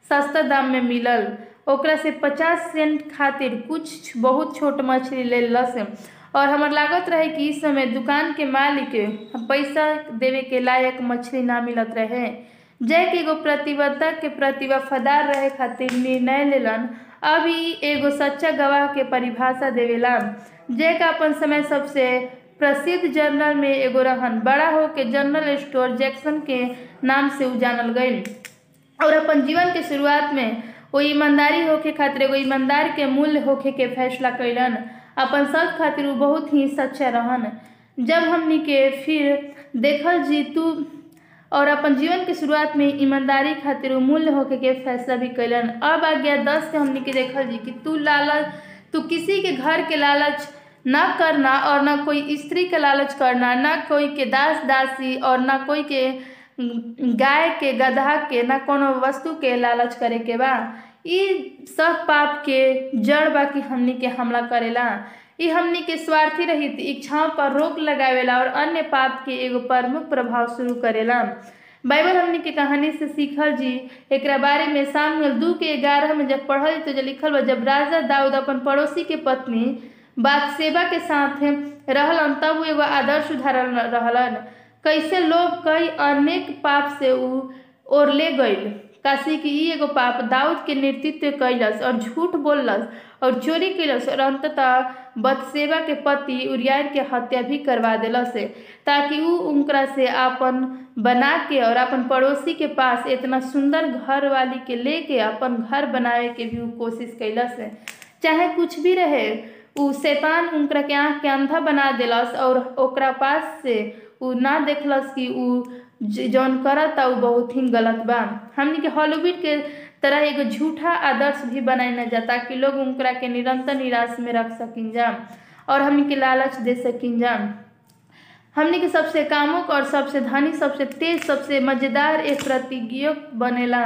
सस्ता दाम में मिलल। ओकरा से पचास सेंट खातिर कुछ बहुत छोट मछली ले लस। और हमार लागत रहे कि इस समय दुकान के मालिक पैसा देवे के लायक मछली ना मिलत रहे। जय के एगो प्रतिबद्धता के प्रति वफादार रहे खातिर निर्णय लेलन, अब एगो सच्चा गवाह के परिभाषा देवेला जय का अपन समय सबसे प्रसिद्ध जर्नल में एगो रहन, बड़ा हो के जनरल स्टोर जैक्सन के नाम से उ जानल गई और अपन जीवन के शुरुआत में वो ईमानदारी होके खातिर एगो ईमानदार के मूल्य होके के फैसला कैलन अपन सब खातिर वो बहुत ही सच्चा रहन। जब हमनी के फिर देखल जी तू और अपन जीवन के शुरुआत में ईमानदारी खातिर मूल्य होके के फैसला भी कैलन अब आ गया दस से हमनी के देखल जी कि तू लालच, तू किसी के घर के लालच ना करना और ना कोई स्त्री के लालच करना, ना कोई के दास दासी और ना कोई के गाय के गधा के, ना कोनो वस्तु के लालच करे के बा। ई सब पाप के जड़ बाकी हमनी के हमला करेला। ई हमनी के स्वार्थी रहित इच्छाओं पर रोक लगावेला और अन्य पाप के एगो प्रमुख प्रभाव शुरू करेला। बाइबल हमनी के कहानी से सीखल जी एक बारे में सामने दू के ग्यारह में जब पढ़ल तो जब लिखल बा, जब राजा दाऊद अपन पड़ोसी के पत्नी बादशेबा के साथ रहलन, तब एगो आदर्श उदाहरण रहलन। कैसे लोग कई अनेक पाप से उ और ले गईल काशी की ई एगो पाप दाऊद के नेतृत्व कैलस और झूठ बोललस और चोरी कैलस और अंततः बदसेवा के पति उरियार के हत्या भी करवा दिलस, ताकि उ उनकरा से अपन बना के और अपन पड़ोसी के पास इतना सुंदर घर वाली के लेके अपन घर बनावे के भी कोशिश कैलस चाहे कुछ भी रहे, उ शैतान उनकरा के आँख के अंधा बना दिलस और ओकरा पास से उ ना देखलस कि उ जौन करता उ बहुत ही गलत बा। हमनी के हॉलीवुड के तरह एगो झूठा आदर्श भी बनाई न जा, ताकि लोग उनकरा के निरंतर निराश में रख सकिन जा, और हमनी के लालच दे सकिन जा। हमनी के सबसे कामुक और सबसे धनी, सबसे तेज, सबसे मज़ेदार एक प्रतिज्ञ बनेला।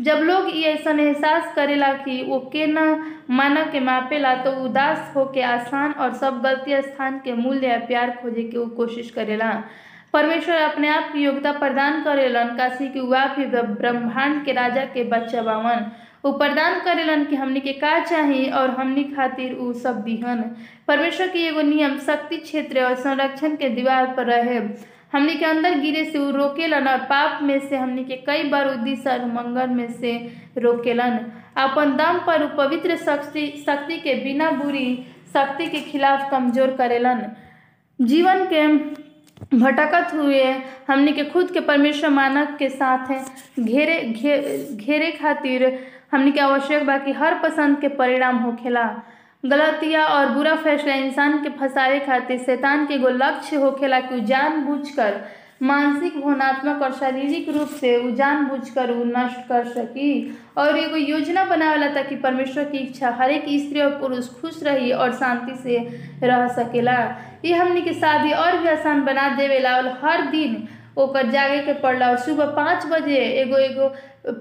जब लोग ये ऐसा एहसास करेला कि वो के न मानव के मापेला तो उदास होके आसान और सब गलती स्थान के मूल्य प्यार खोजे के वो कोशिश करेला। परमेश्वर अपने आप की योग्यता प्रदान करेलन काशी की ही ब्रह्मांड के राजा के बच्चा बावन। वो प्रदान करेलन कि हमनी के का चाही और हमनी खातिर उ सब दिहन परमेश्वर के एगो नियम, शक्ति क्षेत्र और संरक्षण के दीवार पर रहे। हमनी के अंदर गिरे से उ रोकेलन और पाप में से हमनी के कई बार उद्देश्य और मंगल में से रोकेलन। अपन दम पर पवित्र शक्ति शक्ति के बिना बुरी शक्ति के खिलाफ कमज़ोर करेलन। जीवन के भटकत हुए। हमने के खुद के परमेश्वर मानक के साथ हैं। घेरे घे, घेरे खातिर हमने के आवश्यक बाकी हर पसंद के परिणाम होखेला गलतिया और बुरा फैसला इंसान के फंसावे खातिर शैतान के एगो लक्ष्य होखेला कि बूझ जानबूझकर मानसिक भावनात्मक और शारीरिक रूप से उ जानबूझकर उ नष्ट कर सकी और एगो योजना बनावेला ताकि परमेश्वर की इच्छा हर एक स्त्री और पुरुष खुश रही और शांति से रह सकेला। ये हमनी के शादी और भी आसान बना देवेला और हर दिन ओकर जागे के पड़ला और सुबह पाँच बजे एगो एगो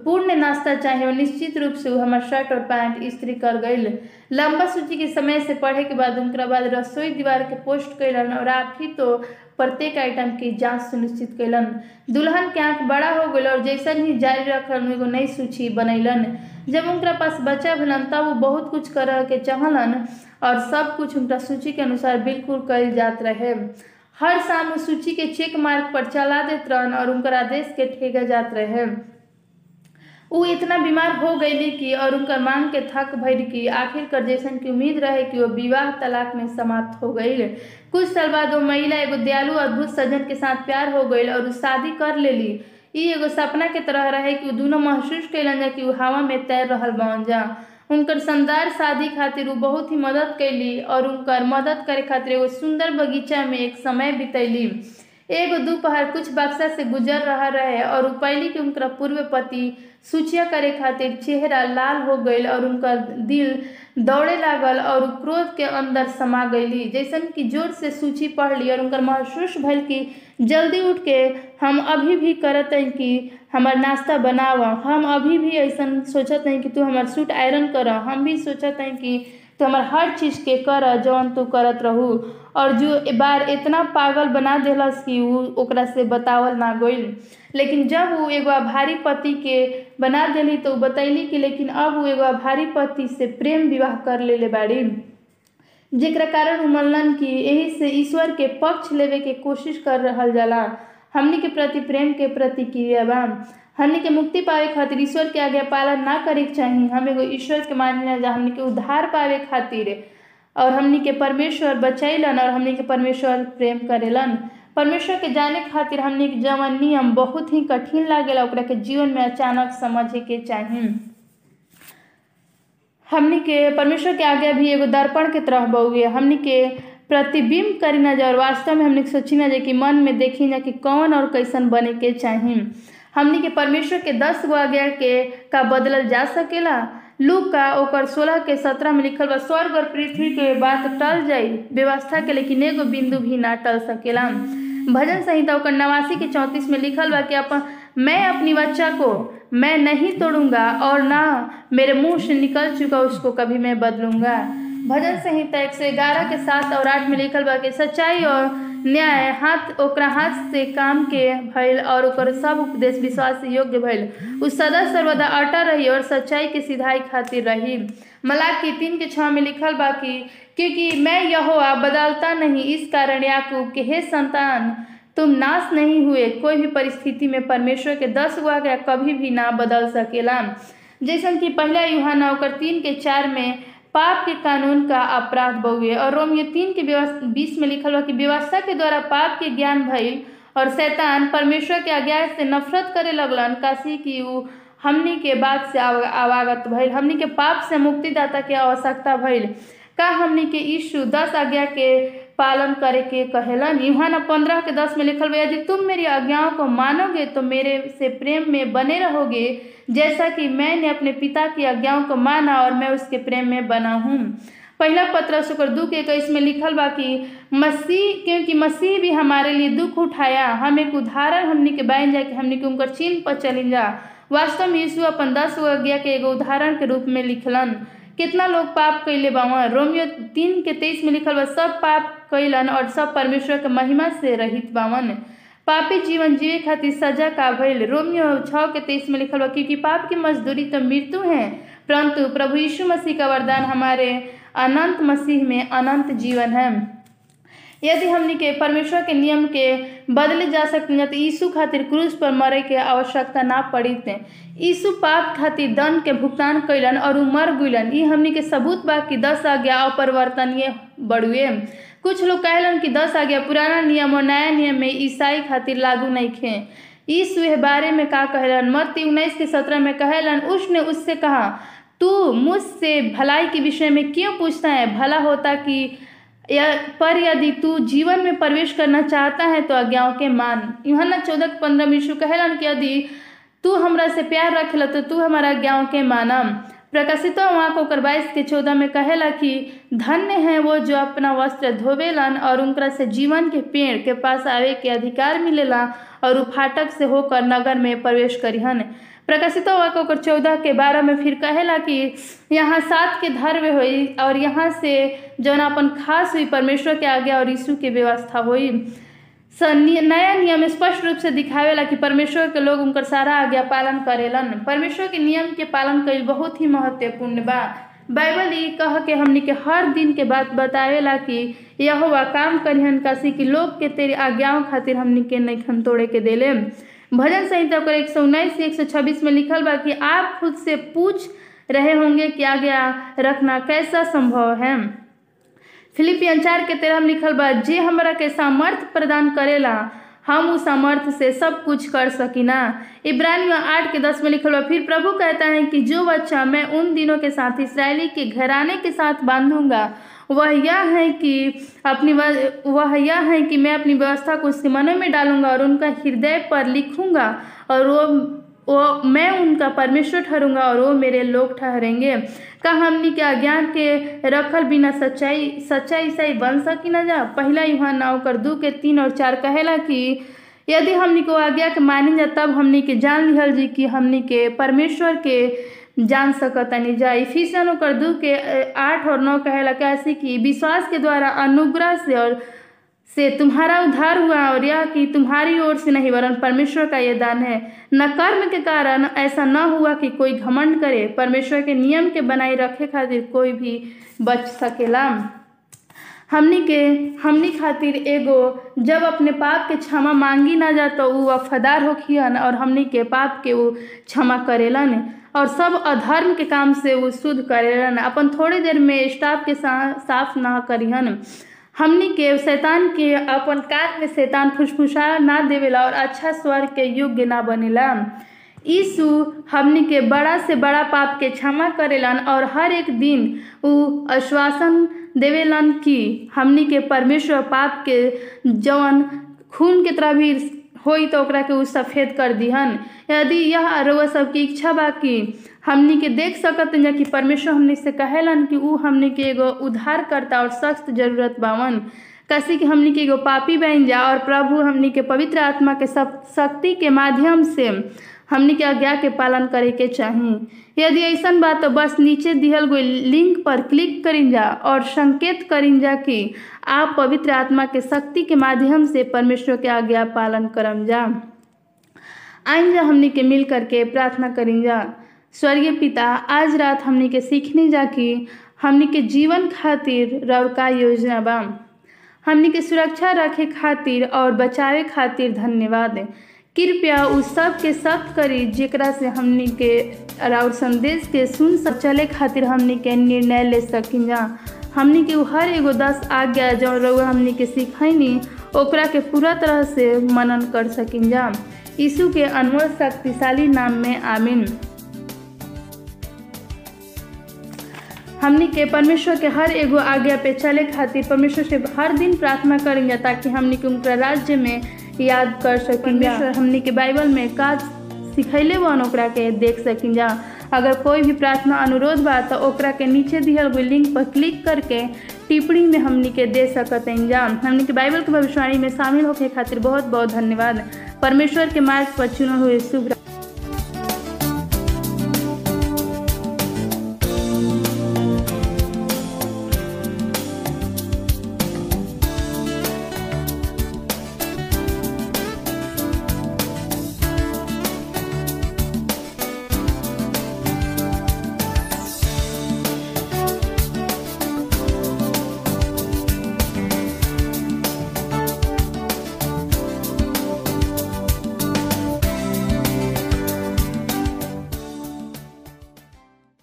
पूर्ण नाश्ता चाहे और निश्चित रूप से हमर शर्ट और पैंट स्त्री कर गईल लंबा सूची के समय से पढ़े के बाद उनका बाद रसोई दीवार के पोस्ट कैलन और आप ही तो प्रत्येक आइटम की जाँच सुनिश्चित कैलन। दुल्हन के आँख बड़ा हो गई और जैसन ही जारी रखन एगो नई सूची बनैलन, जब उनका पास बच्चा भलन तब वो बहुत कुछ कर के चाहलन और सब कुछ उनका सूची के अनुसार बिल्कुल कल जात रहे। हर शाम सूची के चेक मार्क पर चला देत रहन और उनकर आदेश के ठेगा जात रहे। उ इतना बीमार हो गईली कि और उनकर मांग के थक भइल कि आखिरकार जैसन की उम्मीद रहे कि वो विवाह तलाक में समाप्त हो गई कुछ साल बाद वो महिला एगो दयालु अद्भुत सज्जन के साथ प्यार हो गई और शादी कर लेली। ई एगो सपना के तरह रहे कि दोनों महसूस कैलन जा कि उ हवा में तैर रहा बन जा। उनकर शानदार शादी खातिर उ बहुत ही मदद कैली और उनकर मदद करे खातिर एगो सुंदर बगीचा में एक समय बितैली। एगो दोपहर कुछ बक्सा से गुजर रहा रहे और उ पहली कि उनकर पूर्व पति सूचिया करे खातिर चेहरा लाल हो गईल और उनकर दिल दौड़े लागल और क्रोध के अंदर समा गईली जैसन कि ज़ोर से सूची पढ़ ली और उनका महसूस भइल कि जल्दी उठ के हम अभी भी करत हई कि हमार नाश्ता बनाव। हम अभी भी ऐसन सोचत हई कि तू हमार सूट आयरन कर। हम भी सोचत हई कि तू हमार हर चीज़ के कर जौन तू करत रहू। और जो बार इतना पागल बना देलस कि से बतावल ना गईल लेकिन जब उ एगो आभारी पति के बना देली तो बतैली कि लेकिन अब उ एगो आभारी पति से प्रेम विवाह कर लेले बाड़ी। जेकरा कारण मनलन कि एही से ईश्वर के पक्ष लेवे के कोशिश कर रहल जाला। हमनी के प्रति प्रेम के प्रतिक्रिया बा। हमनी के मुक्ति पावे खातिर ईश्वर के आज्ञा पालन ना करे के चाही। हम एगो ईश्वर के मानिला जा हमनी के उद्धार पावे खातिर। और हमनी के परमेश्वर बचैलन और हमनी के परमेश्वर प्रेम करेलन। परमेश्वर के जाने खातिर हमनी के जवन नियम बहुत ही कठिन लागेला, ओकरा के जीवन में अचानक समझे के चाही। हमनी के, परमेश्वर के आज्ञा भी एगो दर्पण के तरह बउए हमनी के प्रतिबिंब करी ना जा और वास्तव में हमनी सोची ना जा कि मन में देखी ना कि कौन और कैसन बने के चाहिए हमनी के परमेश्वर के दस गो आज्ञा के का बदलल जा सकेला? लू का ओकर सोलह के सत्रह में लिखल बा, स्वर्ग और पृथ्वी के बात टल जाई, व्यवस्था के लेकिन एगो बिंदु भी ना टल सकेला भजन संहिता ओकर नवासी के चौंतीस में लिखल बा कि अपन, मैं अपनी बच्चा को, मैं नहीं तोड़ूँगा और ना मेरे मुँह से निकल चुका उसको कभी मैं बदलूँगा। भजन संहिता एक सौ ग्यारह के सात और आठ में लिखल बा कि सच्चाई और न्याय, हाथ ओकरा हाथ से काम के भइल और ओकर सब उपदेश विश्वास योग्य भइल। उ सदा सर्वदा अटा रही और सच्चाई के सिधाई खातिर रही। मलाक तीन के छः में लिखल बा कि, क्योंकि मैं यहोवा बदलता नहीं, इस कारण याकूब के हे संतान, तुम नाश नहीं हुए, कोई भी परिस्थिति में परमेश्वर के दस गो आज्ञा कभी भी ना बदल सकेला। जैसन कि पहला यूहाना ओकर तीन के चार में पाप के कानून का अपराध बहुए और रोमियो तीन के बीस में लिखल हुआ कि व्यवस्था के द्वारा पाप के ज्ञान भइल और शैतान परमेश्वर के आज्ञा से नफरत करे लगलन, काशी कि उ हमनी के बात से अवागत भइल, हमनी के पाप से मुक्तिदाता के आवश्यकता भइल। का हमनी के यीशु दस आज्ञा के पालन करे के कहेलन यूहाना पंद्रह के दस में लिखल बा, यदि तुम मेरी आज्ञाओं को मानोगे तो मेरे से प्रेम में बने रहोगे, जैसा कि मैंने अपने पिता की आज्ञाओं को माना और मैं उसके प्रेम में बना हूँ। पहला पत्र शुक्र दू के इक्कीस में लिखल बा कि मसीह, क्योंकि मसीह भी हमारे लिए दुख उठाया, हम एक उदाहरण हमनी के बाइन जा कि हमनी के उनकर चिन्ह पर चलिन जा। वास्तव में यीशु अपन दस आज्ञा के एगो उदाहरण के रूप में लिखलन। कितना लोग पाप कैले बावन रोमियो तीन के तेईस में लिखल बा, सब पाप कैलन और सब परमेश्वर के महिमा से रहित बावन। पापी जीवन जिए खातिर सजा का भइल रोमियो छः के तेईस में लिखल बा, क्योंकि पाप की मजदूरी तो मृत्यु है, परंतु प्रभु यीशु मसीह का वरदान हमारे अनंत मसीह में अनंत जीवन है। यदि हमनी के परमेश्वर के नियम के बदले जा सकते तो यीशु खातिर क्रूज पर मरे के आवश्यकता ना पड़ी थे यीशु पाप खातिर दंड के भुगतान कैलन और मर गइलन। ई हमनी के सबूत बा कि दस आज्ञा अपरिवर्तनीय बड़ुए कुछ लोग कहलन कि दस आज्ञा पुराना नियम और नया नियम में ईसाई खातिर लागू नहीं खे। यीशु यह बारे में का कहलन? मत्ती उन्नीस के सत्रह में कहलन, उसने उससे कहा, तू मुझसे भलाई के विषय में क्यों पूछता है? भला होता कि या, पर यदि तू जीवन में प्रवेश करना चाहता है तो आज्ञाओं के मान। यूहन्ना चौदह पंद्रह में कहलन कि यदि तू हमरा से प्यार रखेला तो तू हमारा आज्ञाओं के मानम। प्रकाशित वहाँ को कर बाईस के चौदह में कहेला कि धन्य है वो जो अपना वस्त्र धोवेलन और उनकरा से जीवन के पेड़ के पास आवे के अधिकार मिलेला और उ फाटक से होकर नगर में प्रवेश करिहन। प्रकाशित वाक्य चौदह के बारह में फिर कहेला कि यहाँ सात के धर्म हुई और यहाँ से जौन अपन खास हुई परमेश्वर के आज्ञा और यीशु के व्यवस्था हुई। नया नियम स्पष्ट रूप से दिखावेला कि परमेश्वर के लोग उनकर सारा आज्ञा पालन करेलन। परमेश्वर के नियम के पालन कईल बहुत ही महत्वपूर्ण बा। बाइबल ये कह के हमनी के हर दिन के बात बतावेला कि यह काम करिहन काशी कि लोग के तेरे आज्ञाओं खातिर हमनी के नहीं तोड़े के देले भजन संहिता को एक सौ उन्नीस से एक सौ छब्बीस में लिखल बा कि आप खुद से पूछ रहे होंगे कि आज्ञा रखना कैसा संभव है। फिलिपियन चार के तेरह में लिखल बा, जे हमरा के सामर्थ प्रदान करेला, हम उस समर्थ से सब कुछ कर सकीना। इब्रानियों आठ के दस में लिखल हुआ फिर प्रभु कहता है कि जो बच्चा मैं उन दिनों के साथ इसराइली के घराने के साथ बांधूँगा, वह यह है कि अपनी वह यह है कि मैं अपनी व्यवस्था को उसके मनों में डालूँगा और उनका हृदय पर लिखूँगा और वो वो, मैं उनका परमेश्वर ठहरूँगा और वो मेरे लोग ठहरेंगे। का हमनी के अज्ञान के रखल बिना सच्चाई सच्चाई ईसाई बन सकी न जा? पहला युवा नाव कर दू के तीन और चार कहेला कि, यदि हमनी को आज्ञा के मानी जा, तब हमनी के जान लिहल जी कि हमनी के परमेश्वर के जान सकतनी जा। इफिसियन कर दू के आठ और नौ कहेला कैसे कि, विश्वास के द्वारा अनुग्रह से और से तुम्हारा उद्धार हुआ और यह कि तुम्हारी ओर से नहीं, वरन परमेश्वर का यह दान है। न कर्म के कारण ऐसा न हुआ कि कोई घमंड करे, परमेश्वर के नियम के बनाए रखे खातिर कोई भी बच सकेला। हमनी के, हमनी खातिर एगो, जब अपने पाप के क्षमा मांगी ना जा तो वो वफादार होखियन और हमनी के पाप के वो क्षमा करेलन और सब अधर्म के काम से वो शुद्ध करेलन। अपन थोड़ी देर में स्टाफ के साफ़ ना करिहन हमनी के शैतान के अपन कान में शैतान फुसफुसा ना देवेला और अच्छा स्वर के योग्य ना बनेला। यीशु हमनी के बड़ा से बड़ा पाप के क्षमा करेलन और हर एक दिन उ आश्वासन देवेलन कि हमनी के परमेश्वर पाप के जवन खून के तरह भी हो तो के उ सफ़ेद कर दिहन। यदि यह अरवा सबकी इच्छा बा कि हमनी के देख सकत जा कि परमेश्वर हमनी से कहेलन कि उ हमनी के एगो उद्धार करता और सख्त ज़रूरत बावन। कैसे कि हमनी के एगो पापी बन जा और प्रभु हमनी के पवित्र आत्मा के सब शक्ति के माध्यम से हमनी के आज्ञा के पालन करे के चाही। यदि ऐसा बात तो बस नीचे दिहल गई लिंक पर क्लिक करिन जा और संकेत करिन जा कि आप पवित्र आत्मा के शक्ति के माध्यम से परमेश्वर के आज्ञा पालन करम जा। आइन जा हमनी के मिल करके प्रार्थना करिन जा। स्वर्गीय पिता, आज रात हमनी के सीखने जा कि हमनी के जीवन खातिर रौर का योजना बा। हमनी के सुरक्षा रखे खातिर और बचावे खातिर धन्यवाद। कृपया उस सब के सख्त करी जेकरा से हमनी के और संदेश के सुन सब चले खातिर हमनी के निर्णय ले सकिन जा। हमनी के हर एगो दस आज्ञा जो रउआ हमनी के सिखैनी, ओकरा के पूरा तरह से मनन कर सकिन जा। यीशु के अनमोल शक्तिशाली नाम में आमीन। हमनी के परमेश्वर के हर एगो आज्ञा पे चले खातिर परमेश्वर से हर दिन प्रार्थना करेंगे ताकि हमनी के उनका राज्य में याद कर सकें। परमेश्वर हमनी के बाइबल में का सिखैले वन ओकरा के देख सकिन जा। अगर कोई भी प्रार्थना अनुरोध बा तो ओकरा के नीचे दिहल गई लिंक पर क्लिक करके टिप्पणी में हमनी के दे सकते हैं जा। हमनी के बाइबल के भविष्यवाणी में शामिल होके खातिर बहुत बहुत धन्यवाद। परमेश्वर के मार्ग पर चुनल हुए शुभ